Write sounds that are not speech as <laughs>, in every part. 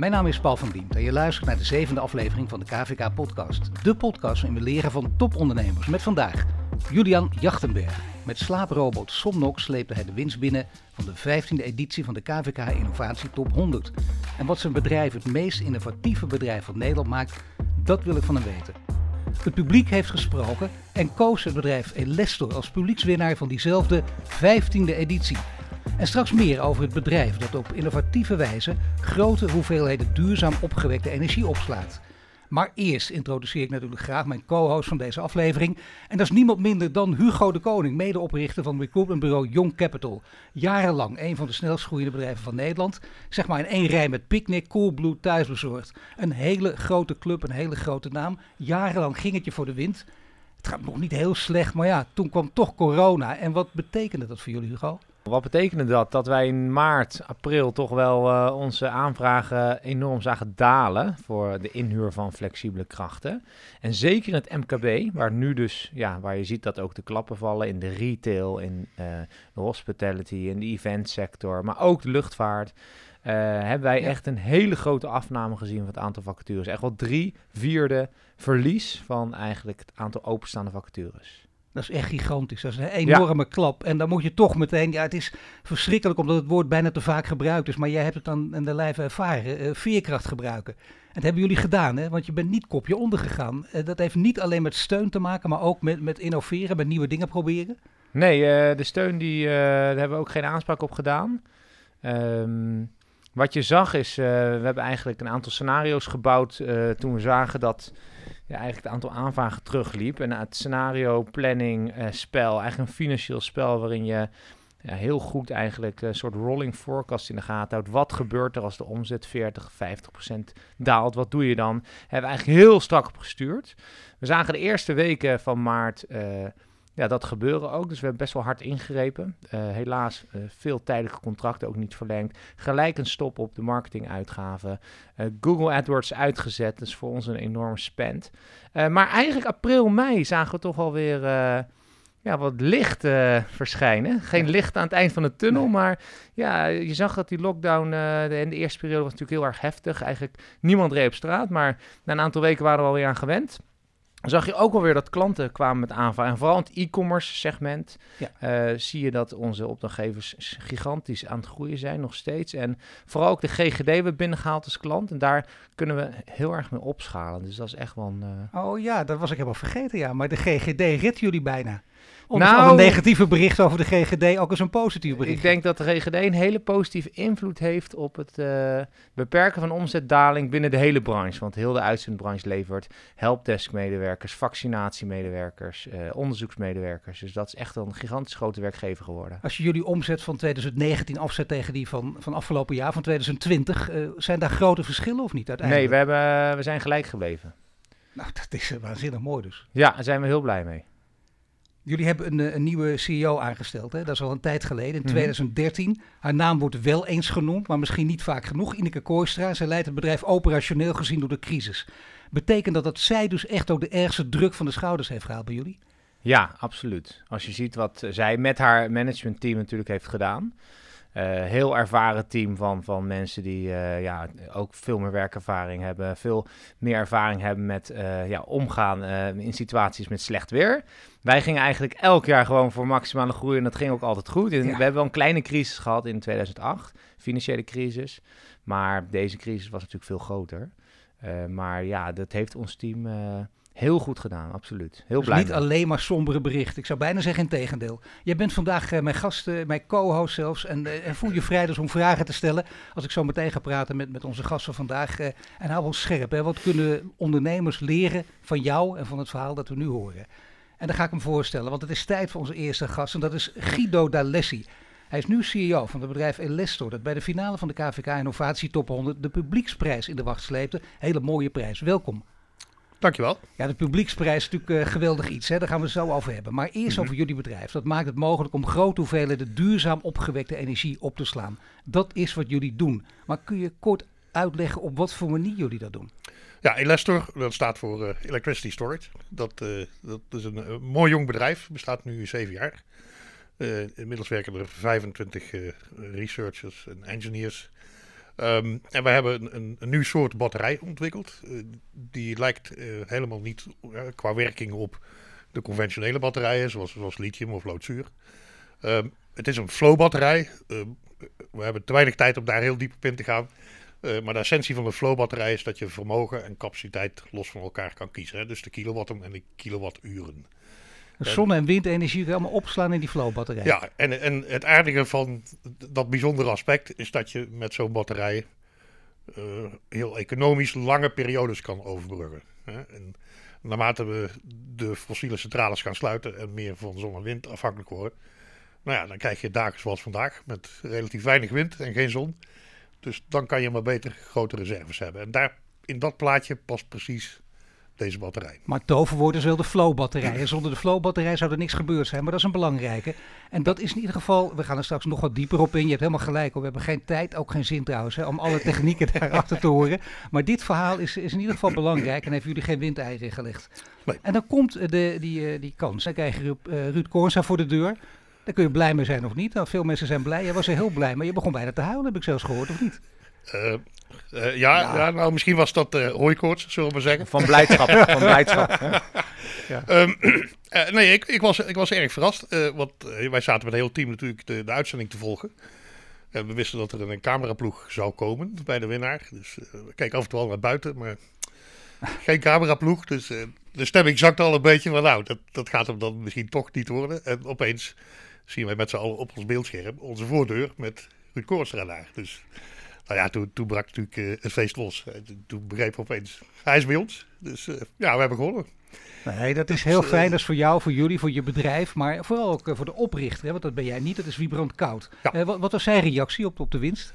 Mijn naam is Paul van Diemt en je luistert naar de zevende aflevering van de KVK Podcast. De podcast waarin we leren van topondernemers. Met vandaag Julian Jachtenberg. Met slaaprobot Somnox sleepte hij de winst binnen van de 15e editie van de KVK Innovatie Top 100. En wat zijn bedrijf het meest innovatieve bedrijf van Nederland maakt, dat wil ik van hem weten. Het publiek heeft gesproken en koos het bedrijf Elestor als publiekswinnaar van diezelfde 15e editie. En straks meer over het bedrijf dat op innovatieve wijze grote hoeveelheden duurzaam opgewekte energie opslaat. Maar eerst introduceer ik natuurlijk graag mijn co-host van deze aflevering. En dat is niemand minder dan Hugo de Koning, medeoprichter van recruitmentbureau Young Capital. Jarenlang een van de snelst groeiende bedrijven van Nederland. Zeg maar in één rij met Picnic, Coolblue, Thuisbezorgd. Een hele grote club, een hele grote naam. Jarenlang ging het je voor de wind. Het gaat nog niet heel slecht, maar ja, toen kwam toch corona. En wat betekende dat voor jullie, Hugo? Wat betekende dat? Dat wij in maart, april toch wel uh, onze aanvragen enorm zagen dalen voor de inhuur van flexibele krachten. En zeker in het MKB, waar nu dus, ja, waar je ziet dat ook de klappen vallen in de retail, in uh, de hospitality, in de eventsector, maar ook de luchtvaart. Uh, hebben wij ja. echt een hele grote afname gezien van het aantal vacatures. Echt wel drie vierde verlies van eigenlijk het aantal openstaande vacatures. Dat is echt gigantisch. Dat is een enorme ja. klap. En dan moet je toch meteen, ja, het is verschrikkelijk omdat het woord bijna te vaak gebruikt is, maar jij hebt het dan in de lijf ervaren, uh, veerkracht gebruiken. En dat hebben jullie gedaan, hè? want je bent niet kopje ondergegaan. Uh, dat heeft niet alleen met steun te maken, maar ook met, met innoveren, met nieuwe dingen proberen. Nee, uh, de steun, die, daar hebben we ook geen aanspraak op gedaan. Um, wat je zag is, we hebben eigenlijk een aantal scenario's gebouwd toen we zagen dat ja, eigenlijk het aantal aanvragen terugliep. En het scenario planning uh, spel, eigenlijk een financieel spel waarin je ja, heel goed eigenlijk een soort rolling forecast in de gaten houdt. Wat gebeurt er als de omzet 40, 50 procent daalt? Wat doe je dan? Hebben we eigenlijk heel strak op gestuurd. We zagen de eerste weken van maart... ja, dat gebeuren ook. Dus we hebben best wel hard ingegrepen. Uh, helaas uh, veel tijdelijke contracten ook niet verlengd. Gelijk een stop op de marketinguitgaven. Uh, Google AdWords uitgezet. Dus voor ons een enorme spend. maar eigenlijk april, mei zagen we toch alweer ja, wat licht verschijnen. Geen licht aan het eind van de tunnel. Nee. Maar ja, je zag dat die lockdown in de eerste periode was natuurlijk heel erg heftig. Eigenlijk niemand reed op straat. Maar na een aantal weken waren we alweer aan gewend zag je ook alweer dat klanten kwamen met aanvragen. En vooral in het e-commerce segment ja. uh, zie je dat onze opdrachtgevers gigantisch aan het groeien zijn, nog steeds. En vooral ook de GGD we binnengehaald als klant. En daar kunnen we heel erg mee opschalen. Dus dat is echt wel een... Uh... Oh ja, dat was ik helemaal vergeten, ja. Maar de GGD rit jullie bijna. Ondanks nou, een negatieve bericht over de GGD ook eens een positief bericht. Ik denk dat de GGD een hele positieve invloed heeft op het uh, beperken van omzetdaling binnen de hele branche. Want heel de uitzendbranche levert helpdesk-medewerkers, vaccinatiemedewerkers, uh, onderzoeksmedewerkers. Dus dat is echt een gigantisch grote werkgever geworden. Als je jullie omzet van 2019 afzet tegen die van, van afgelopen jaar, van 2020, uh, zijn daar grote verschillen of niet uiteindelijk? Nee, we, hebben, we zijn gelijk gebleven. Nou, dat is waanzinnig mooi dus. Ja, daar zijn we heel blij mee. Jullie hebben een, een, nieuwe CEO aangesteld. Hè? Dat is al een tijd geleden, in 2013. Haar naam wordt wel eens genoemd, maar misschien niet vaak genoeg. Ineke Kooistra. Zij leidt het bedrijf operationeel gezien door de crisis. Betekent dat dat zij dus echt ook de ergste druk van de schouders heeft gehaald bij jullie? Ja, absoluut. Als je ziet wat zij met haar managementteam natuurlijk heeft gedaan. Uh, heel ervaren team van, van mensen die uh, ja, ook veel meer werkervaring hebben, veel meer ervaring hebben met uh, ja, omgaan in situaties met slecht weer. Wij gingen eigenlijk elk jaar gewoon voor maximale groei en dat ging ook altijd goed. En ja. We hebben wel een kleine crisis gehad in 2008, financiële crisis. Maar deze crisis was natuurlijk veel groter. maar ja, dat heeft ons team Heel goed gedaan, absoluut. Heel dus blij. Niet mee. alleen maar sombere berichten. Ik zou bijna zeggen in tegendeel. Jij bent vandaag uh, mijn gast, uh, mijn co-host zelfs. En, uh, en, voel je vrij dus om vragen te stellen. Als ik zo meteen ga praten met, met onze gasten vandaag. en hou ons scherp. Hè. Wat kunnen ondernemers leren van jou en van het verhaal dat we nu horen? En dan ga ik hem voorstellen, want het is tijd voor onze eerste gast. En dat is Guido D'Alessi. Hij is nu CEO van het bedrijf Elestor, dat bij de finale van de KVK Innovatie Top 100 de publieksprijs in de wacht sleepte. Hele mooie prijs. Welkom. Dankjewel. Ja, de publieksprijs is natuurlijk uh, geweldig iets. Hè? Daar gaan we het zo over hebben. Maar eerst mm -hmm. over jullie bedrijf. Dat maakt het mogelijk om grote hoeveelheden duurzaam opgewekte energie op te slaan. Dat is wat jullie doen. Maar kun je kort uitleggen op wat voor manier jullie dat doen? Ja, Elestor, dat staat voor uh, Electricity Storage. Dat, uh, dat is een, een, mooi jong bedrijf, bestaat nu zeven jaar. inmiddels werken er 25 researchers en engineers Ehm, en we hebben een, een, nieuw soort batterij ontwikkeld. Uh, die lijkt uh, helemaal niet uh, qua werking op de conventionele batterijen, zoals, zoals lithium of loodzuur. Um, het is een flow batterij. Ehm, we hebben te weinig tijd om daar heel diep op in te gaan. maar de essentie van de flow batterij is dat je vermogen en capaciteit los van elkaar kan kiezen. Hè? Dus de kilowatten en de kilowatturen. Zonne- en windenergie je allemaal opslaan in die flow-batterij. Ja, en, en het aardige van dat bijzondere aspect is dat je met zo'n batterij uh, heel economisch lange periodes kan overbruggen. Hè? En naarmate we de fossiele centrales gaan sluiten en meer van zon en wind afhankelijk worden, nou ja, dan krijg je dagen zoals vandaag met relatief weinig wind en geen zon. Dus dan kan je maar beter grote reserves hebben. En daar in dat plaatje past precies deze batterij. Maar toverwoord is wel de flow-batterij. En zonder de flow-batterij zou er niks gebeurd zijn. Maar dat is een belangrijke. En dat is in ieder geval, we gaan er straks nog wat dieper op in. Je hebt helemaal gelijk. We hebben geen tijd, ook geen zin trouwens, hè, om alle <laughs> technieken daarachter te horen. Maar dit verhaal is, is in ieder geval belangrijk. En heeft jullie geen windeieren gelegd. Nee. En dan komt de, die, die kans. Dan krijg je Ruud, uh, Ruud Koornsa voor de deur. Daar kun je blij mee zijn of niet. Nou, veel mensen zijn blij. Je was er heel blij. Maar je begon bijna te huilen, heb ik zelfs gehoord, of niet? Uh, uh, ja, ja. ja, nou misschien was dat uh, hooikoorts, zullen we maar zeggen. Van blijdschap. <laughs> van blijdschap. ja. um, uh, <clears throat> nee, ik, ik, was, ik was erg verrast. want wij zaten met het hele team natuurlijk de, de uitzending te volgen. En we wisten dat er een cameraploeg zou komen bij de winnaar. Dus we keken af en toe al naar buiten, maar <laughs> geen cameraploeg. Dus de stemming zakte al een beetje van nou, dat, dat gaat hem dan misschien toch niet worden. En opeens zien wij met z'n allen op ons beeldscherm onze voordeur met Ruud Koorts. Dus nou ja, toen, toen brak natuurlijk uh, het feest los. Toen begreep we opeens, hij is bij ons. Dus uh, ja, we hebben gewonnen. Nee, dat is heel fijn. Dat is voor jou, voor jullie, voor je bedrijf. Maar vooral ook voor de oprichter. Hè, want dat ben jij niet. Dat is Wiebrand Koud. Ja. wat, wat, was zijn reactie op, op de winst?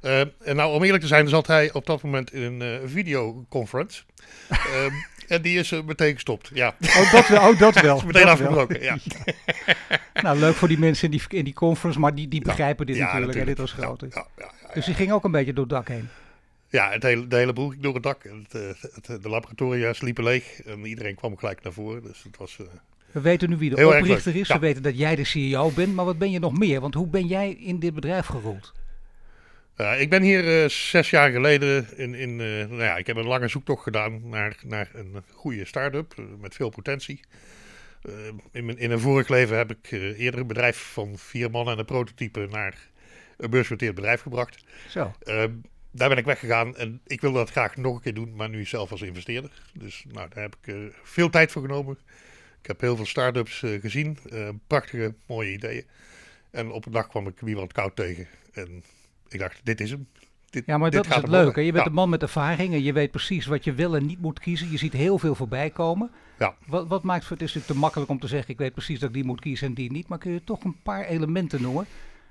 en nou, om eerlijk te zijn, zat hij op dat moment in een videoconference. <laughs> En die is meteen gestopt. Ja. Oh, dat wel. Oh, dat wel. <laughs> is meteen dat afgebroken. Ja. <laughs> nou, leuk voor die mensen in die, in die conference, maar die, die begrijpen dit natuurlijk. natuurlijk. En dit was groot. Dus die ging ook een beetje door het dak heen. Ja, het hele, de hele boel ging door het dak. Het, het, de laboratoria sliepen leeg en iedereen kwam gelijk naar voren. Dus het was... Uh, we weten nu wie de oprichter is. We weten dat jij de CEO bent. Maar wat ben je nog meer? Want hoe ben jij in dit bedrijf gerold? Uh, ik ben hier uh, zes jaar geleden in, in uh, nou ja, ik heb een lange zoektocht gedaan naar, naar een goede start-up met veel potentie. in, mijn, in een vorig leven heb ik eerder een bedrijf van vier man en een prototype naar een beursgenoteerd bedrijf gebracht. Zo. daar ben ik weggegaan en ik wilde dat graag nog een keer doen, maar nu zelf als investeerder. Dus nou, daar heb ik veel tijd voor genomen. Ik heb heel veel start-ups gezien, prachtige, mooie ideeën. En op een dag kwam ik Wieland Koud tegen en ik dacht, dit is hem. Dit, ja, maar dat is het leuke. Je bent ja. een man met ervaring en je weet precies wat je wel en niet moet kiezen. Je ziet heel veel voorbij komen. Ja. Wat, wat maakt het, is natuurlijk te makkelijk om te zeggen, ik weet precies dat ik die moet kiezen en die niet. Maar kun je toch een paar elementen noemen?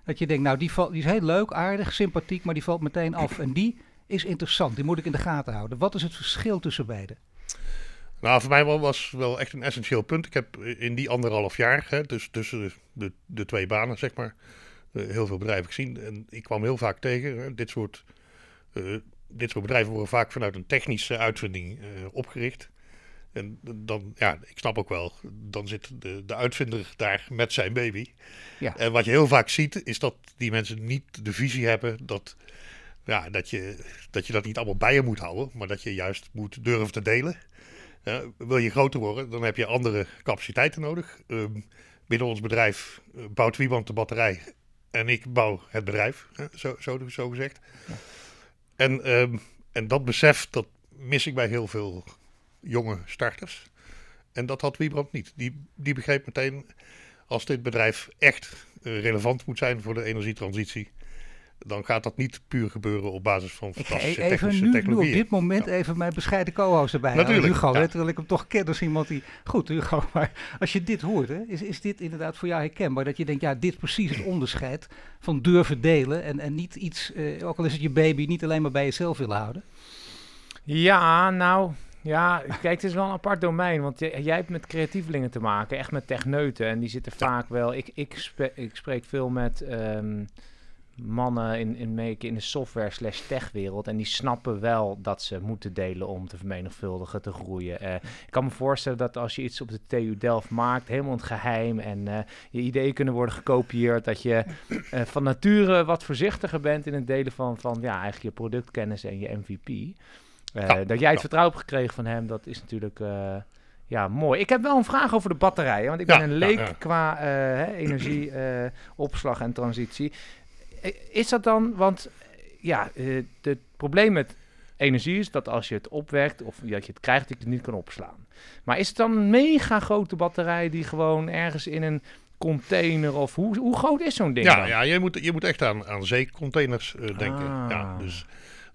Dat je denkt, nou die, valt, die is heel leuk, aardig, sympathiek, maar die valt meteen af. En die is interessant, die moet ik in de gaten houden. Wat is het verschil tussen beiden? Nou, voor mij was wel echt een essentieel punt. Ik heb in die anderhalf jaar, hè, dus tussen de, de twee banen, zeg maar, heel veel bedrijven gezien. En ik kwam heel vaak tegen, dit, soort, uh, dit soort bedrijven worden vaak vanuit een technische uitvinding uh, opgericht. En dan, ja, ik snap ook wel, dan zit de, de uitvinder daar met zijn baby. Ja. En wat je heel vaak ziet, is dat die mensen niet de visie hebben dat, ja, dat, je, dat je dat niet allemaal bij je moet houden, maar dat je juist moet durven te delen. Uh, wil je groter worden, dan heb je andere capaciteiten nodig. Um, binnen ons bedrijf bouwt Wieband de batterij en ik bouw het bedrijf, zo, zo, zo gezegd. En, um, en dat besef, dat mis ik bij heel veel jonge starters. En dat had Wiebrand niet. Die, die begreep meteen, als dit bedrijf echt uh, relevant moet zijn voor de energietransitie, dan gaat dat niet puur gebeuren op basis van fantastische even technische nu, technologieën. Nu op dit moment ja. even mijn bescheiden co-host erbij. Natuurlijk. Hugo, ja. terwijl ik hem toch ken als iemand die... Goed, Hugo, <laughs> maar als je dit hoort, hè, is, is dit inderdaad voor jou herkenbaar? Dat je denkt, ja, dit is precies het onderscheid van durven delen en, en niet iets, uh, ook al is het je baby, niet alleen maar bij jezelf willen houden? Ja, nou... Ja, kijk, het is wel een apart domein, want jij hebt met creatievelingen te maken, echt met techneuten. En die zitten vaak wel... Ik, ik, spe, ik spreek veel met... Um, mannen in, in, in de software slash tech wereld. En die snappen wel dat ze moeten delen om te vermenigvuldigen, te groeien. Uh, ik kan me voorstellen dat als je iets op de TU Delft maakt, helemaal in het geheim en uh, je ideeën kunnen worden gekopieerd, dat je uh, van nature wat voorzichtiger bent in het delen van, van ja, eigenlijk je productkennis en je MVP. Ja, dat jij het vertrouwen hebt gekregen van hem, dat is natuurlijk ja, mooi. Ik heb wel een vraag over de batterijen. Want ik ben een leek qua uh, energieopslag en transitie. Is dat dan, want ja, het probleem met energie is dat als je het opwekt of dat je het krijgt, dat je het niet kan opslaan. Maar is het dan een mega grote batterij die gewoon ergens in een container of hoe, hoe groot is zo'n ding? Ja, dan? ja je, moet, je moet echt aan, aan zeecontainers uh, denken. Ah. Ja, dus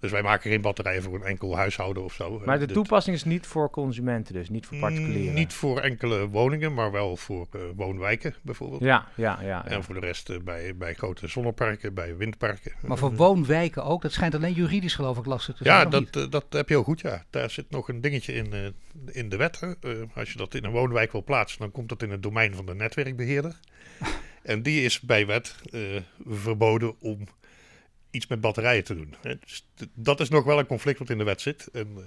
dus wij maken geen batterijen voor een enkel huishouden of zo. Maar de toepassing is niet voor consumenten dus, niet voor particulieren? Mm, Niet voor enkele woningen, maar wel voor eh, woonwijken bijvoorbeeld. Ja, ja, ja. ja. En voor de rest eh, bij, bij grote zonneparken, bij windparken. Maar voor woonwijken ook. Dat schijnt alleen juridisch geloof ik lastig te zijn. Ja, dat, eh, dat heb je heel goed, ja. Daar zit nog een dingetje in, eh, in de wet. hè. Eh, als je dat in een woonwijk wil plaatsen, dan komt dat in het domein van de netwerkbeheerder. <laughs> en die is bij wet eh, verboden om iets met batterijen te doen. Dus dat is nog wel een conflict wat in de wet zit. En, eh,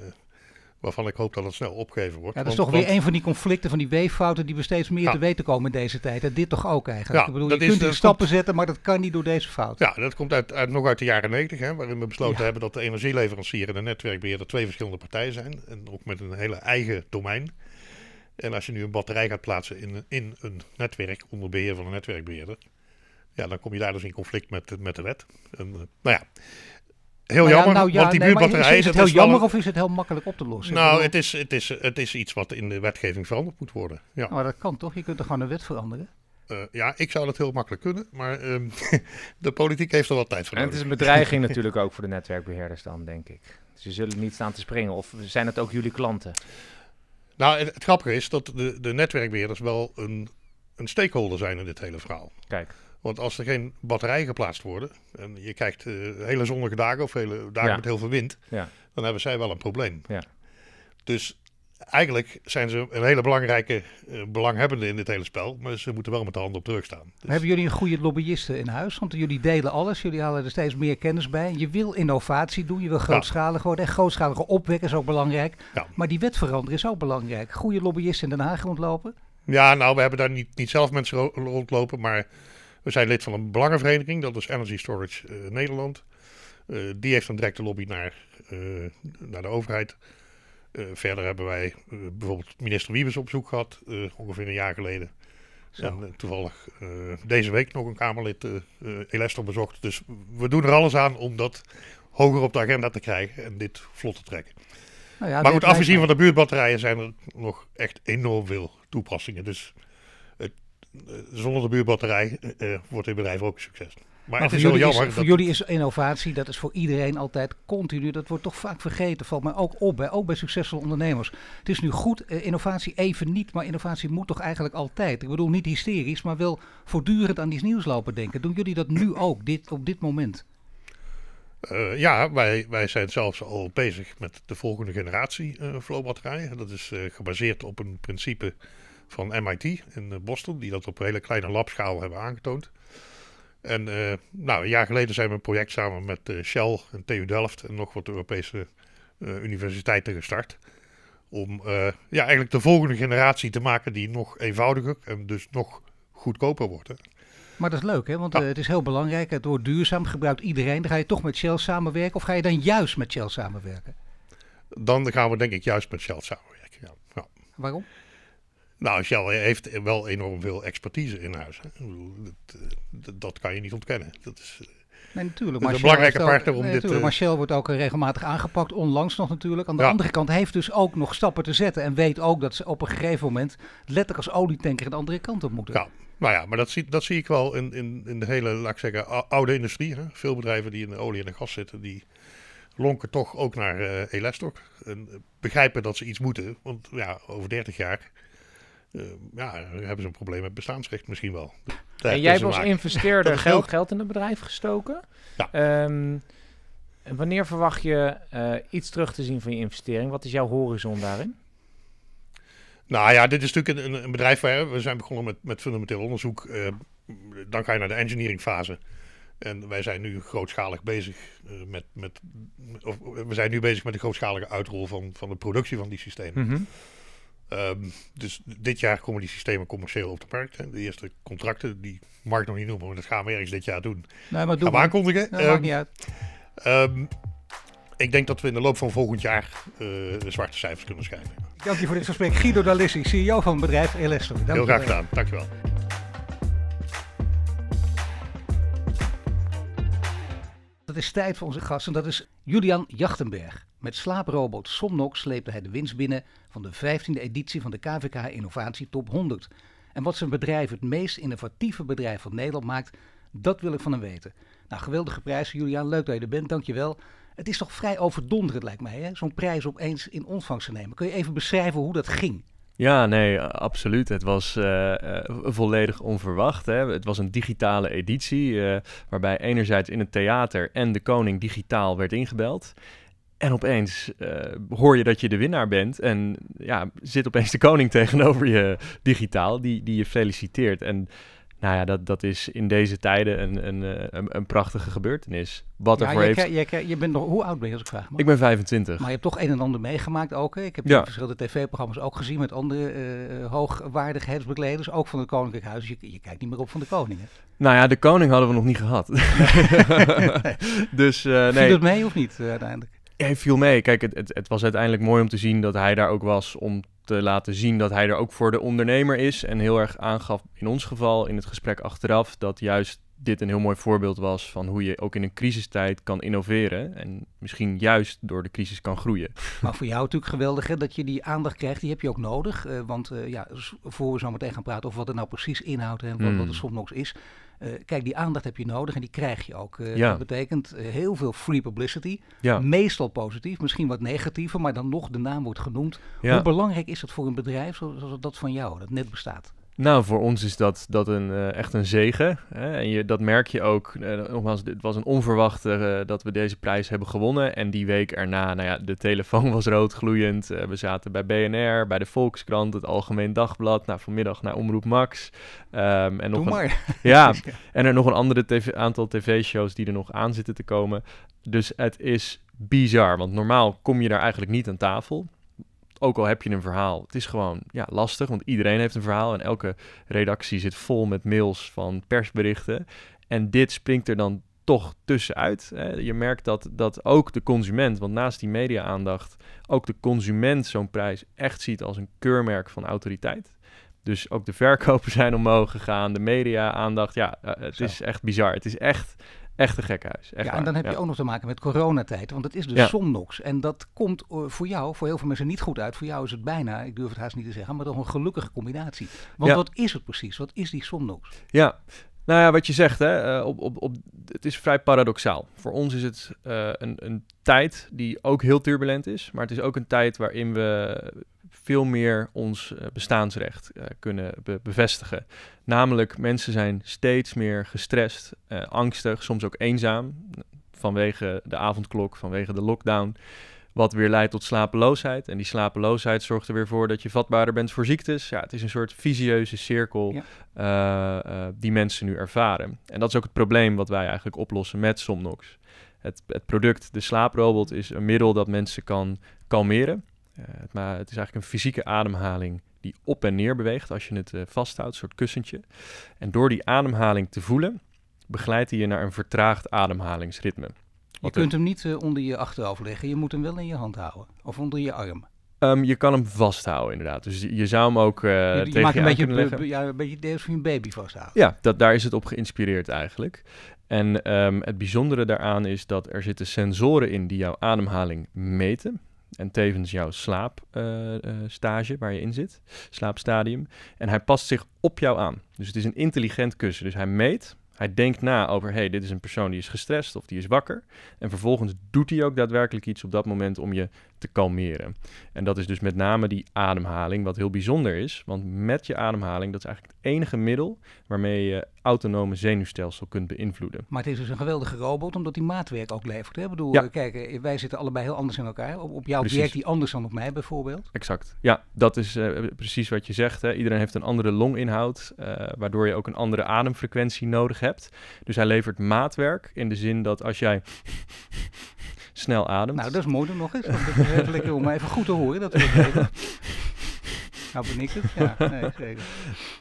waarvan ik hoop dat het snel opgegeven wordt. Ja, dat is Want- toch weer want- een van die conflicten, van die weeffouten die we steeds meer Ja. te weten komen in deze tijd. En dit toch ook eigenlijk. Ja, ik bedoel, je is- kunt dat stappen zetten, maar dat kan niet door deze fout. Ja, dat komt uit, uit, nog uit de jaren 90, hè, waarin we besloten Ja. hebben dat de energieleverancier en de netwerkbeheerder twee verschillende partijen zijn. En ook met een hele eigen domein. En als je nu een batterij gaat plaatsen in, in een netwerk onder beheer van een netwerkbeheerder, ja, dan kom je daar dus in conflict met, met de wet. En, eh, nou ja, heel Maar ja, jammer, nou ja, want die nee, buurtbatterij is het heel jammer of is het heel makkelijk op te lossen? Nou, het is, het, is, het is iets wat in de wetgeving veranderd moet worden. Ja. Maar dat kan toch? Je kunt er gewoon een wet veranderen. Eh, ja, ik zou dat heel makkelijk kunnen, maar ehm, <laughs> de politiek heeft er wel tijd voor En het is nodig. een bedreiging <laughs> natuurlijk ook voor de netwerkbeheerders dan, denk ik. Ze zullen niet staan te springen. Of zijn het ook jullie klanten? Nou, het, het grappige is dat de, de netwerkbeheerders wel een, een stakeholder zijn in dit hele verhaal. Kijk, Want als er geen batterijen geplaatst worden en je kijkt eh, hele zonnige dagen of hele dagen Ja. met heel veel wind, Ja. dan hebben zij wel een probleem. Ja. Dus eigenlijk zijn ze een hele belangrijke eh, belanghebbende in dit hele spel, maar ze moeten wel met de handen op de rug staan. Dus- Hebben jullie een goede lobbyisten in huis? Want jullie delen alles. Jullie halen er steeds meer kennis bij. Je wil innovatie doen. Je wil grootschalig worden. En grootschalige opwekken is ook belangrijk. Ja. Maar die wet veranderen is ook belangrijk. Goede lobbyisten in Den Haag rondlopen. Ja, nou, we hebben daar niet, niet zelf mensen ro- rondlopen, maar we zijn lid van een belangenvereniging, dat is Energy Storage eh, Nederland. Eh, die heeft een directe lobby naar, eh, naar de overheid. Verder hebben wij bijvoorbeeld minister Wiebes op bezoek gehad, eh, ongeveer een jaar geleden. En toevallig deze week nog een Kamerlid Elestor bezocht. Dus we doen er alles aan om dat hoger op de agenda te krijgen en dit vlot te trekken. Nou ja, Maar goed, afgezien van de buurtbatterijen zijn er nog echt enorm veel toepassingen. Dus zonder de buurtbatterij eh, eh, wordt dit bedrijf ook een succes. Maar, Maar het voor, is jullie is, voor jullie is innovatie, dat is voor iedereen altijd continu. Dat wordt toch vaak vergeten. Valt mij ook op, bij, ook bij succesvolle ondernemers. Het is nu goed, eh, innovatie even niet, maar innovatie moet toch eigenlijk altijd. Ik bedoel niet hysterisch, maar wel voortdurend aan iets nieuws lopen denken. Doen jullie dat nu ook, dit, op dit moment? Ja, wij, wij zijn zelfs al bezig met de volgende generatie flowbatterijen. Dat is gebaseerd op een principe van MIT in eh, Boston, die dat op een hele kleine labschaal hebben aangetoond. En eh, nou, een jaar geleden zijn we een project samen met eh, Shell en TU Delft en nog wat Europese universiteiten gestart. Om ja, eigenlijk de volgende generatie te maken die nog eenvoudiger en dus nog goedkoper wordt. hè. Maar dat is leuk, hè? want Ja. het is heel belangrijk. Het wordt duurzaam, gebruikt iedereen. Dan ga je toch met Shell samenwerken of ga je dan juist met Shell samenwerken? Dan gaan we denk ik juist met Shell samenwerken. Ja. Ja. Waarom? Nou, Shell heeft wel enorm veel expertise in huis. Hè. Dat, eh, dat, kan je niet ontkennen. Dat is, eh, Nee, natuurlijk. Maar een Shell belangrijke heeft ook- partner om nee, dit, natuurlijk, eh, Maar Shell wordt ook regelmatig aangepakt, onlangs nog natuurlijk. Aan de Ja. andere kant heeft dus ook nog stappen te zetten. En weet ook dat ze op een gegeven moment letterlijk als olietanker de andere kant op moeten. ja, nou ja, maar dat zie, dat zie ik wel in, in, in de hele, laat ik zeggen, ou- oude industrie. Hè. Veel bedrijven die in de olie en de gas zitten, die lonken toch ook naar Elastok. En begrijpen dat ze iets moeten. Want ja, over 30 jaar eh, ja, hebben ze een probleem met bestaansrecht misschien wel. En <laughs> jij hebt als maken. investeerder <laughs> geld, geld in het bedrijf gestoken. Ja. Ehm, wanneer verwacht je eh, iets terug te zien van je investering? Wat is jouw horizon daarin? Nou ja, dit is natuurlijk een, een bedrijf waar we zijn begonnen met, met fundamenteel onderzoek. eh, dan ga je naar de engineering fase. En wij zijn nu grootschalig bezig met, met of, we zijn nu bezig met de grootschalige uitrol van, van de productie van die systemen. Mhm. Um, dus dit jaar komen die systemen commercieel op de markt. Hè. De eerste contracten, die mag ik nog niet noemen, maar dat gaan we ergens dit jaar doen. Nee, maar gaan we aankondigen. Dat maakt niet uit. Um, ik denk dat we in de loop van volgend jaar uh, de zwarte cijfers kunnen schrijven. Dank je voor dit gesprek. Guido Dalissi, CEO van het bedrijf Elestro. Heel graag gedaan. Dankjewel. Het is tijd voor onze gast en dat is Julian Jachtenberg. Met slaaprobot Somnox sleepte hij de winst binnen van de 15e editie van de KVK Innovatie Top 100. En wat zijn bedrijf het meest innovatieve bedrijf van Nederland maakt, dat wil ik van hem weten. Nou, geweldige prijs, Julian. Leuk dat je er bent. Dankjewel. Het is toch vrij overdonderend, lijkt mij, zo'n prijs opeens in ontvangst te nemen. Kun je even beschrijven hoe dat ging? Ja, nee, absoluut. Het was uh, volledig onverwacht. Hè. Het was een digitale editie, uh, waarbij enerzijds in het theater en de koning digitaal werd ingebeld. En opeens hoor je dat je de winnaar bent en ja, zit opeens de koning <laughs> tegenover je digitaal, die, die je feliciteert. En nou ja, dat, dat is in deze tijden een, een, een, een prachtige gebeurtenis. Wat ja, ervoor heeft... Je, je, je bent nog, hoe oud ben je als ik vraag? Ik ben 25. Maar je hebt toch een en ander meegemaakt ook. Hè? Ik heb ja. verschillende tv-programma's ook gezien met andere uh, hoogwaardigheidsbekleders, ook van het Koninklijk Huis. Je, je kijkt niet meer op van de koning. Hè? Nou ja, de koning hadden we nog niet gehad. Nee. <laughs> <laughs> dus uh, nee. Viel het mee of niet uh, uiteindelijk? Ja, hij viel mee. Kijk, het, het, het was uiteindelijk mooi om te zien dat hij daar ook was om te laten zien dat hij er ook voor de ondernemer is. En heel erg aangaf in ons geval in het gesprek achteraf dat juist dit een heel mooi voorbeeld was van hoe je ook in een crisistijd kan innoveren. En misschien juist door de crisis kan groeien. Maar voor jou natuurlijk geweldig hè, dat je die aandacht krijgt. Die heb je ook nodig. Uh, want uh, ja, voor we zo meteen gaan praten over wat het nou precies inhoudt en wat, mm. wat de Somnox is. Uh, kijk, die aandacht heb je nodig en die krijg je ook. Uh, ja. Dat betekent uh, heel veel free publicity. Ja. Meestal positief, misschien wat negatiever, maar dan nog de naam wordt genoemd. Ja. Hoe belangrijk is dat voor een bedrijf zoals dat van jou, dat net bestaat? Nou, voor ons is dat, dat een, uh, echt een zegen. Hè? En je, dat merk je ook. Uh, nogmaals, het was een onverwachte uh, dat we deze prijs hebben gewonnen. En die week erna, nou ja, de telefoon was roodgloeiend. we zaten bij BNR, bij de Volkskrant, het Algemeen Dagblad. Nou, vanmiddag naar Omroep Max. Um, en nog Doe een, maar. <laughs> <laughs> Ja, en er nog een andere TV, aantal tv-shows die er nog aan zitten te komen. Dus het is bizar, want normaal kom je daar eigenlijk niet aan tafel ook al heb je een verhaal, het is gewoon ja, lastig, want iedereen heeft een verhaal en elke redactie zit vol met mails van persberichten. En dit springt er dan toch tussenuit. Hè. Je merkt dat, dat ook de consument, want naast die media-aandacht, ook de consument zo'n prijs echt ziet als een keurmerk van autoriteit. Dus ook de verkopen <laughs> zijn omhoog gegaan, de media-aandacht. Ja, uh, het Zo. is echt bizar. Het is echt Echt een gekhuis. Echt ja, en dan heb ja. je ook nog te maken met coronatijd. Want het is dus Ja. Somnox. En dat komt uh, voor jou, voor heel veel mensen niet goed uit. Voor jou is het bijna, ik durf het haast niet te zeggen, maar toch een gelukkige combinatie. Want Ja. wat is het precies? Wat is die Somnox? Ja, nou ja, wat je zegt, hè, eh, op, op, op, het is vrij paradoxaal. Voor ons is het eh, een, een tijd die ook heel turbulent is, maar het is ook een tijd waarin we veel meer ons eh, bestaansrecht eh, kunnen be- bevestigen. Namelijk, mensen zijn steeds meer gestrest, eh, angstig, soms ook eenzaam vanwege de avondklok, vanwege de lockdown. Wat weer leidt tot slapeloosheid. En die slapeloosheid zorgt er weer voor dat je vatbaarder bent voor ziektes. Ja, het is een soort visieuze cirkel Ja. die mensen nu ervaren. En dat is ook het probleem wat wij eigenlijk oplossen met Somnox. Het, het product, de slaaprobot, is een middel dat mensen kan kalmeren. Eh, maar het is eigenlijk een fysieke ademhaling die op en neer beweegt als je het eh, vasthoudt, een soort kussentje. En door die ademhaling te voelen, begeleidt hij je naar een vertraagd ademhalingsritme. Je kunt hem niet eh, onder je achterhoofd leggen. Je moet hem wel in je hand houden. Of onder je arm. Ehm, je kan hem vasthouden, inderdaad. Dus je, zou hem ook eh je, je tegen maakt je een beetje, leggen. ja, een beetje deels van je baby vasthouden. Ja, dat, daar is het op geïnspireerd eigenlijk. En ehm, het bijzondere daaraan is dat er zitten sensoren in die jouw ademhaling meten. En tevens jouw slaapstage waar je in zit, slaapstadium. En hij past zich op jou aan. Dus het is een intelligent kussen. Dus hij meet, hij denkt na over, hey, dit is een persoon die is gestrest of die is wakker. En vervolgens doet hij ook daadwerkelijk iets op dat moment om je te kalmeren. En dat is dus met name die ademhaling, wat heel bijzonder is. Want met je ademhaling, dat is eigenlijk het enige middel waarmee je autonome zenuwstelsel kunt beïnvloeden. Maar het is dus een geweldige robot, omdat die maatwerk ook levert. Hè? Ik bedoel, Ja. kijk, eh, wij zitten allebei heel anders in elkaar. Op, op jou Precies. werkt die anders dan op mij bijvoorbeeld. Exact. Ja, dat is eh, precies wat je zegt. Hè. Iedereen heeft een andere longinhoud, eh, waardoor je ook een andere ademfrequentie nodig hebt. Dus hij levert maatwerk in de zin dat als jij snel ademt. Nou, dat is mooi dan nog eens. want Dat is even lekker om even goed te horen. Dat we het weten. <laughs> Nou ben ik het. Ja, nee, zeker.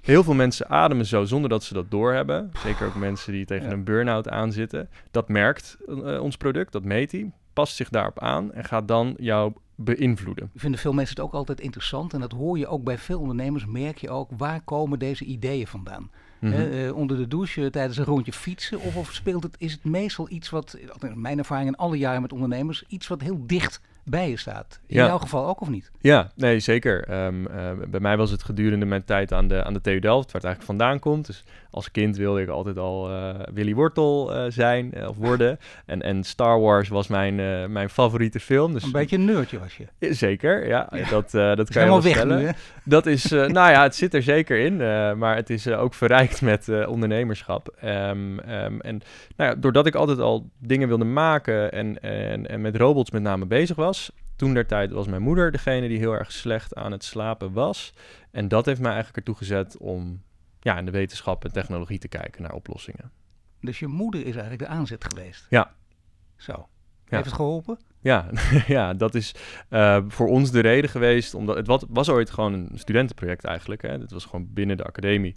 Heel veel mensen ademen zo zonder dat ze dat doorhebben. Zeker ook mensen die tegen Ja. een burn-out aanzitten. Dat merkt eh, ons product, dat meet hij, past zich daarop aan en gaat dan jou beïnvloeden. Vinden veel mensen het ook altijd interessant. En dat hoor je ook bij veel ondernemers. Merk je ook, waar komen deze ideeën vandaan? Mhm. Eh, onder de douche, tijdens een rondje fietsen? Of, of speelt het, is het meestal iets wat, in mijn ervaring in alle jaren met ondernemers, iets wat heel dicht bij je staat? In Ja. jouw geval ook of niet? Ja, nee, zeker. Ehm, eh, bij mij was het gedurende mijn tijd aan de, aan de TU Delft, waar het eigenlijk vandaan komt. Dus als kind wilde ik altijd al eh, Willy Wortel eh, zijn of worden. <laughs> En, en Star Wars was mijn, mijn favoriete film. Dus Een beetje een nerdje was je. Zeker, ja. Ja. Dat, dat <laughs> kan je wel weg stellen. nu, hè? Dat is, <laughs> nou ja, het zit er zeker in, maar het is ook verrijkt met ondernemerschap. Ehm, ehm, en nou ja, doordat ik altijd al dingen wilde maken en, en, en met robots met name bezig was, toen der tijd was mijn moeder degene die heel erg slecht aan het slapen was. En dat heeft mij eigenlijk ertoe gezet om ja, in de wetenschap en technologie te kijken naar oplossingen. Dus je moeder is eigenlijk de aanzet geweest. Ja. Zo. Heeft het geholpen? Ja, <laughs> ja dat is eh, voor ons de reden geweest. Omdat het wat, was ooit gewoon een studentenproject eigenlijk. Hè. Het was gewoon binnen de academie.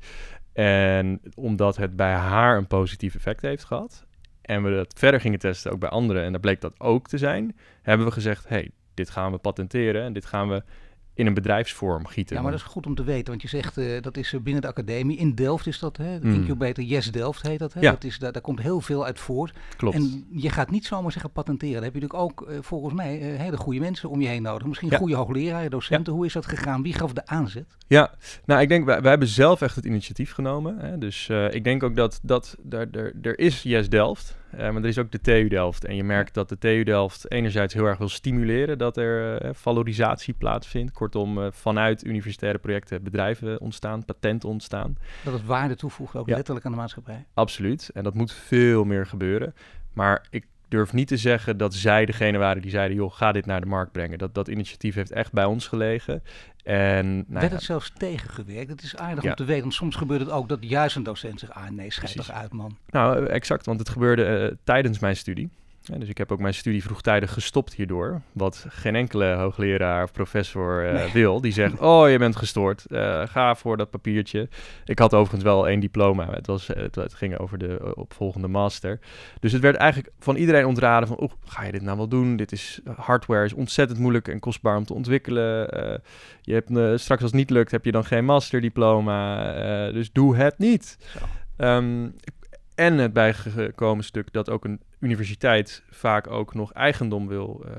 En omdat het bij haar een positief effect heeft gehad. En we dat verder gingen testen ook bij anderen. En daar bleek dat ook te zijn. Hebben we gezegd, hey, dit gaan we patenteren. En dit gaan we in een bedrijfsvorm gieten. Ja, maar dat is goed om te weten, want je zegt eh, dat is eh, binnen de academie. In Delft is dat, hè? De Mm. incubator Yes Delft heet dat. Hè? Ja. dat is, daar, daar komt heel veel uit voort. Klopt. En je gaat niet zomaar zeggen patenteren. Heb je natuurlijk ook eh, volgens mij hele goede mensen om je heen nodig. Misschien Ja. goede hoogleraren, docenten. Hoe is dat gegaan? Wie gaf de aanzet? Ja, nou ik denk, wij, wij hebben zelf echt het initiatief genomen. Hè? Dus ik denk ook dat, dat er, er, er is Yes Delft, maar er is ook de TU Delft. En je merkt dat de TU Delft enerzijds heel erg wil stimuleren dat er eh, valorisatie plaatsvindt. Kortom, eh, vanuit universitaire projecten bedrijven ontstaan, patenten ontstaan. Dat het waarde toevoegt, ook Ja. letterlijk aan de maatschappij. Absoluut. En dat moet veel meer gebeuren. Maar ik durf niet te zeggen dat zij degene waren die zeiden, joh, ga dit naar de markt brengen. Dat, dat initiatief heeft echt bij ons gelegen. En nou Werd ja, het zelfs tegengewerkt? Het is aardig Ja. om te weten, want soms gebeurt het ook dat juist een docent zegt, ah nee, schijt toch uit man. Nou, exact, want het gebeurde eh, tijdens mijn studie. Ja, dus ik heb ook mijn studie vroegtijdig gestopt hierdoor. Wat geen enkele hoogleraar of professor eh, Nee. wil. Die zegt, <laughs> oh, je bent gestoord. Eh, ga voor dat papiertje. Ik had overigens wel één diploma. Het, was, het, het ging over de eh, opvolgende master. Dus het werd eigenlijk van iedereen ontraden van... Oh, ga je dit nou wel doen? Dit is hardware, is ontzettend moeilijk en kostbaar om te ontwikkelen. Eh, je hebt, eh, straks als het niet lukt, heb je dan geen masterdiploma. Eh, dus doe het niet. En het bijgekomen stuk dat ook een universiteit vaak ook nog eigendom wil eh,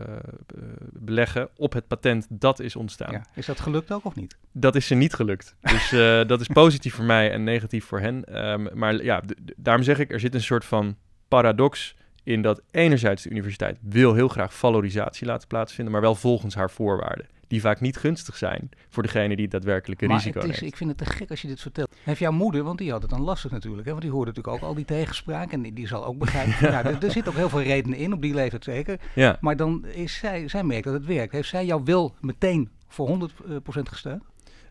be- beleggen op het patent dat is ontstaan. Ja. Is dat gelukt ook of niet? Dat is ze niet gelukt. Dus eh, <laughs> dat is positief voor mij en negatief voor hen. Ehm, maar ja, daarom zeg ik, er zit een soort van paradox in dat enerzijds de universiteit wil heel graag valorisatie laten plaatsvinden, maar wel volgens haar voorwaarden. Die vaak niet gunstig zijn voor degene die het daadwerkelijke maar risico het is, neemt. ik vind het te gek als je dit vertelt. Heeft jouw moeder, want die had het dan lastig natuurlijk, hè? want die hoorde natuurlijk ook al die tegenspraak en die, die zal ook begrijpen. <laughs> ja, er, er zit ook heel veel redenen in, op die leeftijd zeker. Ja. Maar dan is zij, zij merkt dat het werkt. Heeft zij jouw wil meteen voor 100% gesteund?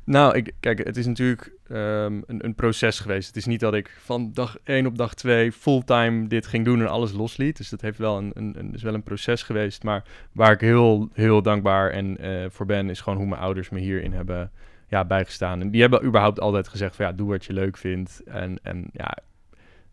Nou, ik, kijk, het is natuurlijk ehm, een, een proces geweest. Het is niet dat ik van dag 1 op dag 2 fulltime dit ging doen en alles losliet. Dus dat heeft wel een, een, is wel een proces geweest. Maar waar ik heel, heel dankbaar en, eh, voor ben, is gewoon hoe mijn ouders me hierin hebben ja, bijgestaan. En die hebben überhaupt altijd gezegd van ja, doe wat je leuk vindt. En, en ja,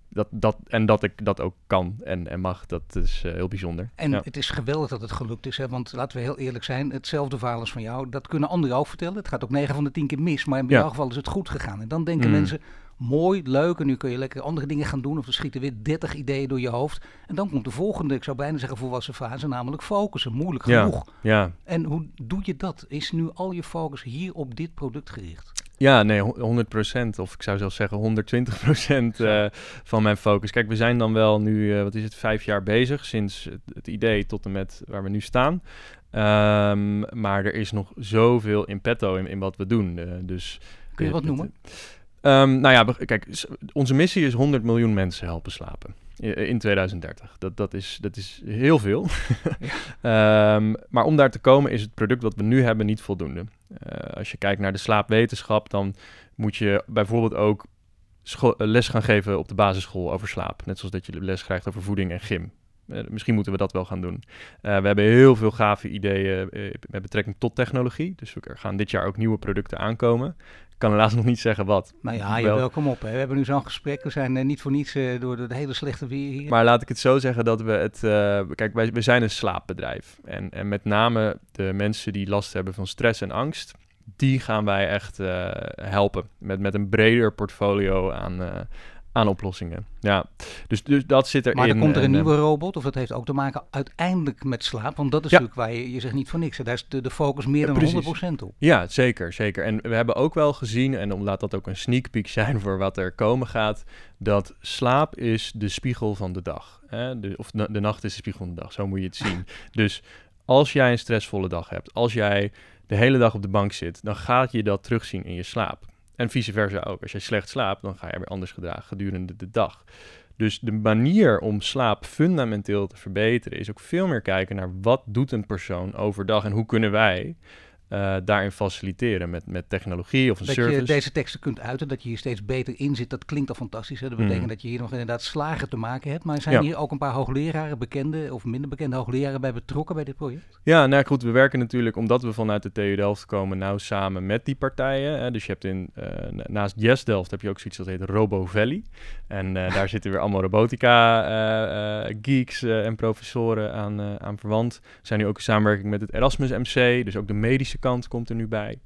dat, dat, en dat ik dat ook kan en, en mag, dat is eh, heel bijzonder. En Ja. het is geweldig dat het gelukt is, hè? want laten we heel eerlijk zijn, hetzelfde verhaal als van jou, dat kunnen anderen ook vertellen. Het gaat ook 9 van de 10 keer mis, maar in Ja. jouw geval is het goed gegaan. En dan denken Mm. mensen, mooi, leuk, en nu kun je lekker andere dingen gaan doen, of er schieten weer 30 ideeën door je hoofd. En dan komt de volgende, ik zou bijna zeggen volwassen fase, namelijk focussen. Moeilijk Ja. genoeg. Ja, En hoe doe je dat? Is nu al je focus hier op dit product gericht? Ja, nee, hon- 100%. Of ik zou zelfs zeggen 120% eh, van mijn focus. Kijk, we zijn dan wel nu, eh, wat is het, vijf jaar bezig. Sinds het, het idee tot en met waar we nu staan. Ehm, maar er is nog zoveel in petto in, in wat we doen. eh, dus, Kun je wat noemen? Ehm, nou ja, we- kijk, onze missie is 100 miljoen mensen helpen slapen. In 2030. Dat, dat, is, dat is heel veel. <laughs> Ehm, maar om daar te komen is het product wat we nu hebben niet voldoende. Eh, als je kijkt naar de slaapwetenschap, dan moet je bijvoorbeeld ook eh, les gaan geven op de basisschool over slaap. Net zoals dat je les krijgt over voeding en gym. Eh, misschien moeten we dat wel gaan doen. We hebben heel veel gave ideeën met betrekking tot technologie. Dus we gaan dit jaar ook nieuwe producten aankomen. Ik kan helaas nog niet zeggen wat. Nou ja, je Wel- welkom op. Hè. We hebben nu zo'n gesprek. We zijn eh, niet voor niets eh, door de hele slechte weer hier. Maar laat ik het zo zeggen dat we het... eh, kijk, wij, we zijn een slaapbedrijf. En, en met name de mensen die last hebben van stress en angst... die gaan wij echt helpen. Met, met een breder portfolio aan, aan oplossingen. Ja, dus, dus dat zit erin. maar dan komt er een En, eh, nieuwe robot, of dat heeft ook te maken uiteindelijk met slaap. Want dat is Ja. natuurlijk waar je, je zegt niet voor niks. Daar is de, de focus meer dan precies. 100% op. Ja, zeker, zeker. En we hebben ook wel gezien, en om laat dat ook een sneak peek zijn voor wat er komen gaat, dat slaap is de spiegel van de dag. Hè? De, of de, de nacht is de spiegel van de dag, zo moet je het <laughs> zien. dus als jij een stressvolle dag hebt, als jij de hele dag op de bank zit, dan gaat je dat terugzien in je slaap. En vice versa ook. Als jij slecht slaapt, dan ga je weer anders gedragen gedurende de dag. Dus de manier om slaap fundamenteel te verbeteren is ook veel meer kijken naar wat doet een persoon overdag en hoe kunnen wij eh, daarin faciliteren met, met technologie of een Dat service. je deze teksten kunt uiten, dat je hier steeds beter in zit, dat klinkt al fantastisch. Hè? Dat betekent Mhm. dat je hier nog inderdaad slagen te maken hebt. Maar zijn Ja. hier ook een paar hoogleraren, bekende of minder bekende hoogleraren bij betrokken bij dit project? Ja, nou goed, we werken natuurlijk omdat we vanuit de TU Delft komen, nou samen met die partijen. Hè. Dus je hebt in, eh, na- naast Yes Delft heb je ook zoiets dat heet Robo Valley. En eh, daar <laughs> zitten weer allemaal robotica geeks en professoren aan, aan verwant. We zijn nu ook in samenwerking met het Erasmus MC, dus ook de medische kant komt er nu bij.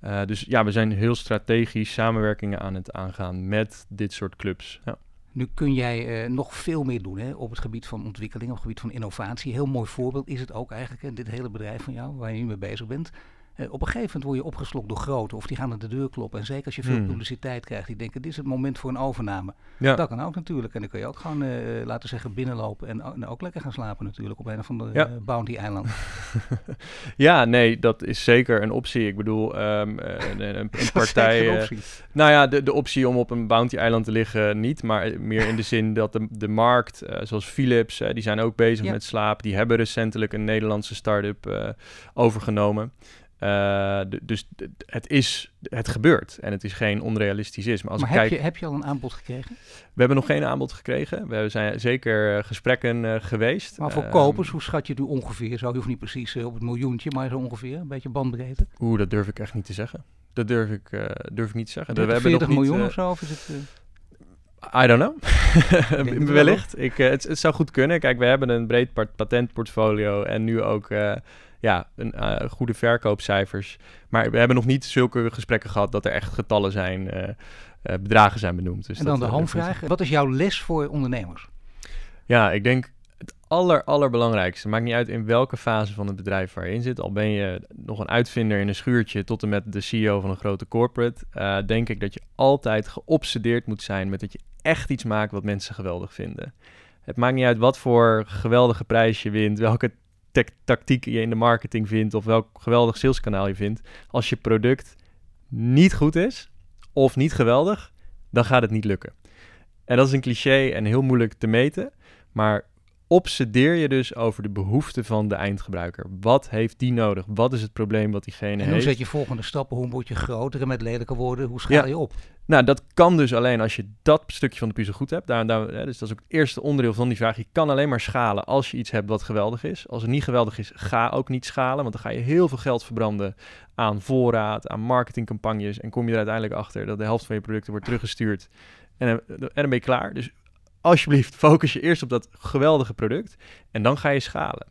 Eh, dus ja, we zijn heel strategisch samenwerkingen aan het aangaan met dit soort clubs. Ja. Nu kun jij eh, nog veel meer doen hè, op het gebied van ontwikkeling, op het gebied van innovatie. Heel mooi voorbeeld is het ook eigenlijk, hè, dit hele bedrijf van jou, waar je nu mee bezig bent. Eh, op een gegeven moment word je opgeslokt door grote, of die gaan aan de deur kloppen. En zeker als je veel Hmm. publiciteit krijgt, die denken, dit is het moment voor een overname. Ja. Dat kan ook natuurlijk. En dan kun je ook gewoon, eh, laten zeggen, binnenlopen en, ook lekker gaan slapen natuurlijk op een of andere Ja. eh, bounty-eiland. <laughs> ja, nee, dat is zeker een optie. Ik bedoel, ehm, eh, <laughs> een, een, partij... een optie. Nou ja, de, de optie om op een bounty-eiland te liggen niet, maar meer in de zin dat de, de markt, zoals Philips, die zijn ook bezig Ja. met slaap. Die hebben recentelijk een Nederlandse start-up overgenomen. Eh, dus het is, het gebeurt en het is geen onrealistisch is. Maar als maar ik heb, kijk, je, heb je al een aanbod gekregen? we hebben nog geen aanbod gekregen. We zijn zeker eh, gesprekken eh, geweest. Maar voor Ehm, kopers, hoe schat je het nu ongeveer? Zo, je hoeft niet precies op het miljoentje, maar zo ongeveer, een beetje bandbreedte. Oeh, dat durf ik echt niet te zeggen. Dat durf ik, durf ik niet te zeggen. 30, we hebben 40 nog niet, miljoen of zo? Of is het, I don't know. <laughs> Wellicht. Ik, het, het zou goed kunnen. Kijk, we hebben een breed pa- patentportfolio en nu ook ja, een, eh, goede verkoopcijfers. Maar we hebben nog niet zulke gesprekken gehad dat er echt getallen zijn, eh, eh, bedragen zijn benoemd. Dus en dan dat, de hamvraag. Wat is jouw les voor ondernemers? ja, ik denk het aller, allerbelangrijkste. Maakt niet uit in welke fase van het bedrijf waar je in zit. Al ben je nog een uitvinder in een schuurtje tot en met de CEO van een grote corporate. denk ik dat je altijd geobsedeerd moet zijn met dat je echt iets maakt wat mensen geweldig vinden. Het maakt niet uit wat voor geweldige prijs je wint, welke tactiek je in de marketing vindt of welk geweldig saleskanaal je vindt. Als je product niet goed is of niet geweldig, dan gaat het niet lukken. En dat is een cliché en heel moeilijk te meten. Maar obsedeer je dus over de behoeften van de eindgebruiker. Wat heeft die nodig? Wat is het probleem wat diegene En hoe heeft? zet je volgende stappen? Hoe word je groter en met lelijke woorden? Hoe schaal Ja. je op? Nou, dat kan dus alleen als je dat stukje van de puzzel goed hebt. Daar, daar, hè, dus dat is ook het eerste onderdeel van die vraag. Je kan alleen maar schalen als je iets hebt wat geweldig is. Als het niet geweldig is, ga ook niet schalen. Want dan ga je heel veel geld verbranden aan voorraad, aan marketingcampagnes. En kom je er uiteindelijk achter dat de helft van je producten wordt teruggestuurd. En, en dan ben je klaar. Dus alsjeblieft, focus je eerst op dat geweldige product. En dan ga je schalen.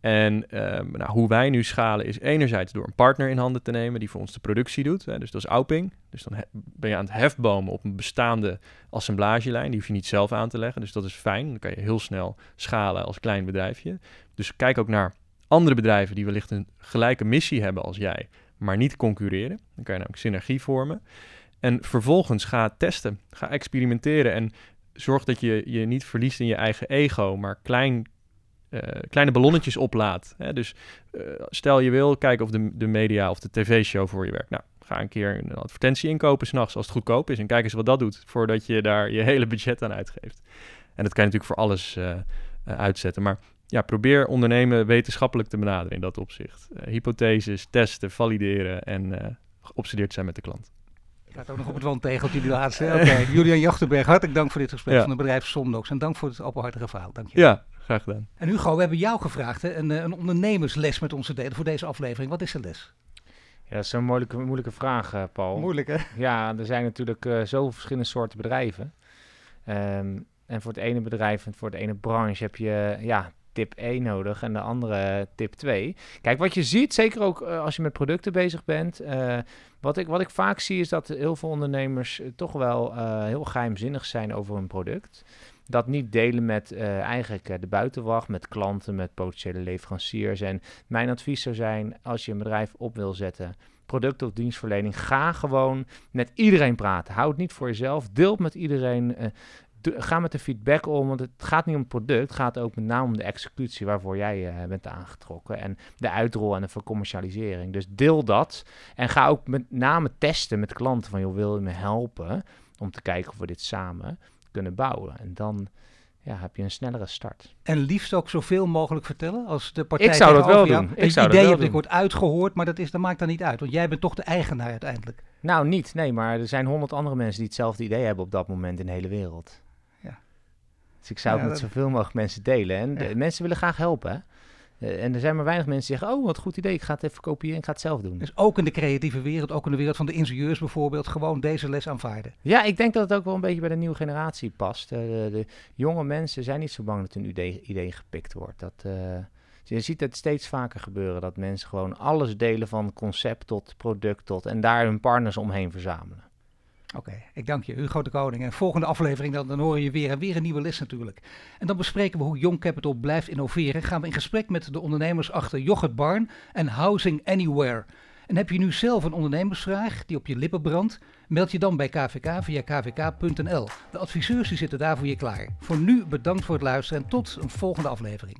En ehm, nou, hoe wij nu schalen is enerzijds door een partner in handen te nemen die voor ons de productie doet. Hè, dus dat is Auping. Dus dan ben je aan het hefbomen op een bestaande assemblagelijn. Die hoef je niet zelf aan te leggen. Dus dat is fijn. Dan kan je heel snel schalen als klein bedrijfje. Dus kijk ook naar andere bedrijven die wellicht een gelijke missie hebben als jij. maar niet concurreren. Dan kan je namelijk synergie vormen. En vervolgens ga testen, ga experimenteren en zorg dat je je niet verliest in je eigen ego, maar klein, uh, kleine ballonnetjes oplaat. Hè? Dus uh, stel je wil kijken of de, de media of de tv-show voor je werkt. Nou, ga een keer een advertentie inkopen s'nachts als het goedkoop is en kijk eens wat dat doet voordat je daar je hele budget aan uitgeeft. En dat kan je natuurlijk voor alles uh, uitzetten, maar ja, probeer ondernemen wetenschappelijk te benaderen in dat opzicht. hypotheses, testen, valideren en geobsedeerd zijn met de klant. Ik had ook nog op het wandtegeltje die laatste. Oké, <laughs> okay. Julian Jachtenberg, hartelijk dank voor dit gesprek ja. van het bedrijf Somnox. En dank voor het openhartige verhaal. Dank je. Ja, graag gedaan. En Hugo, we hebben jou gevraagd hè, een, een ondernemersles met ons te delen voor deze aflevering. Wat is de les? Ja, dat is een moeilijke, moeilijke vraag, uh, Paul. Moeilijk, hè? Ja, er zijn natuurlijk uh, zoveel verschillende soorten bedrijven. Um, en voor het ene bedrijf en voor de ene branche heb je ja, tip 1 nodig en de andere tip 2. Kijk, wat je ziet, zeker ook uh, als je met producten bezig bent. Uh, wat, ik, wat ik vaak zie is dat heel veel ondernemers uh, toch wel heel geheimzinnig zijn over hun product. Dat niet delen met eigenlijk de buitenwacht, met klanten, met potentiële leveranciers. En mijn advies zou zijn, als je een bedrijf op wil zetten, product of dienstverlening, ga gewoon met iedereen praten. Houd het niet voor jezelf, deel met iedereen ga met de feedback om, want het gaat niet om het product, het gaat ook met name om de executie waarvoor jij uh, bent aangetrokken en de uitrol en de vercommercialisering. Dus deel dat en ga ook met name testen met klanten van, joh, wil je me helpen om te kijken of we dit samen kunnen bouwen? En dan ja, heb je een snellere start. En liefst ook zoveel mogelijk vertellen als de partij. Ik zou dat wel doen. Ik zou idee hebt, ik word uitgehoord, maar dat, is, dat maakt dan niet uit, want jij bent toch de eigenaar uiteindelijk. Nou, niet, nee, maar er zijn honderd andere mensen die hetzelfde idee hebben op dat moment in de hele wereld. Dus ik zou ja, het met zoveel mogelijk mensen delen. En de, mensen willen graag helpen. Uh, en er zijn maar weinig mensen die zeggen: Oh, wat goed idee, ik ga het even kopiëren en ik ga het zelf doen. Dus ook in de creatieve wereld, ook in de wereld van de ingenieurs bijvoorbeeld, gewoon deze les aanvaarden. Ja, ik denk dat het ook wel een beetje bij de nieuwe generatie past. Uh, de, de, jonge mensen zijn niet zo bang dat hun idee, idee gepikt wordt. Dat, uh, je ziet het steeds vaker gebeuren dat mensen gewoon alles delen van concept tot product tot en daar hun partners omheen verzamelen. Oké, ik dank je, Hugo de Koning. En volgende aflevering, dan, dan hoor je weer, weer een nieuwe les natuurlijk. En dan bespreken we hoe Young Capital blijft innoveren. Gaan we in gesprek met de ondernemers achter Yoghurt Barn en Housing Anywhere. En heb je nu zelf een ondernemersvraag die op je lippen brandt? Meld je dan bij KVK via kvk.nl. De adviseurs die zitten daar voor je klaar. Voor nu bedankt voor het luisteren en tot een volgende aflevering.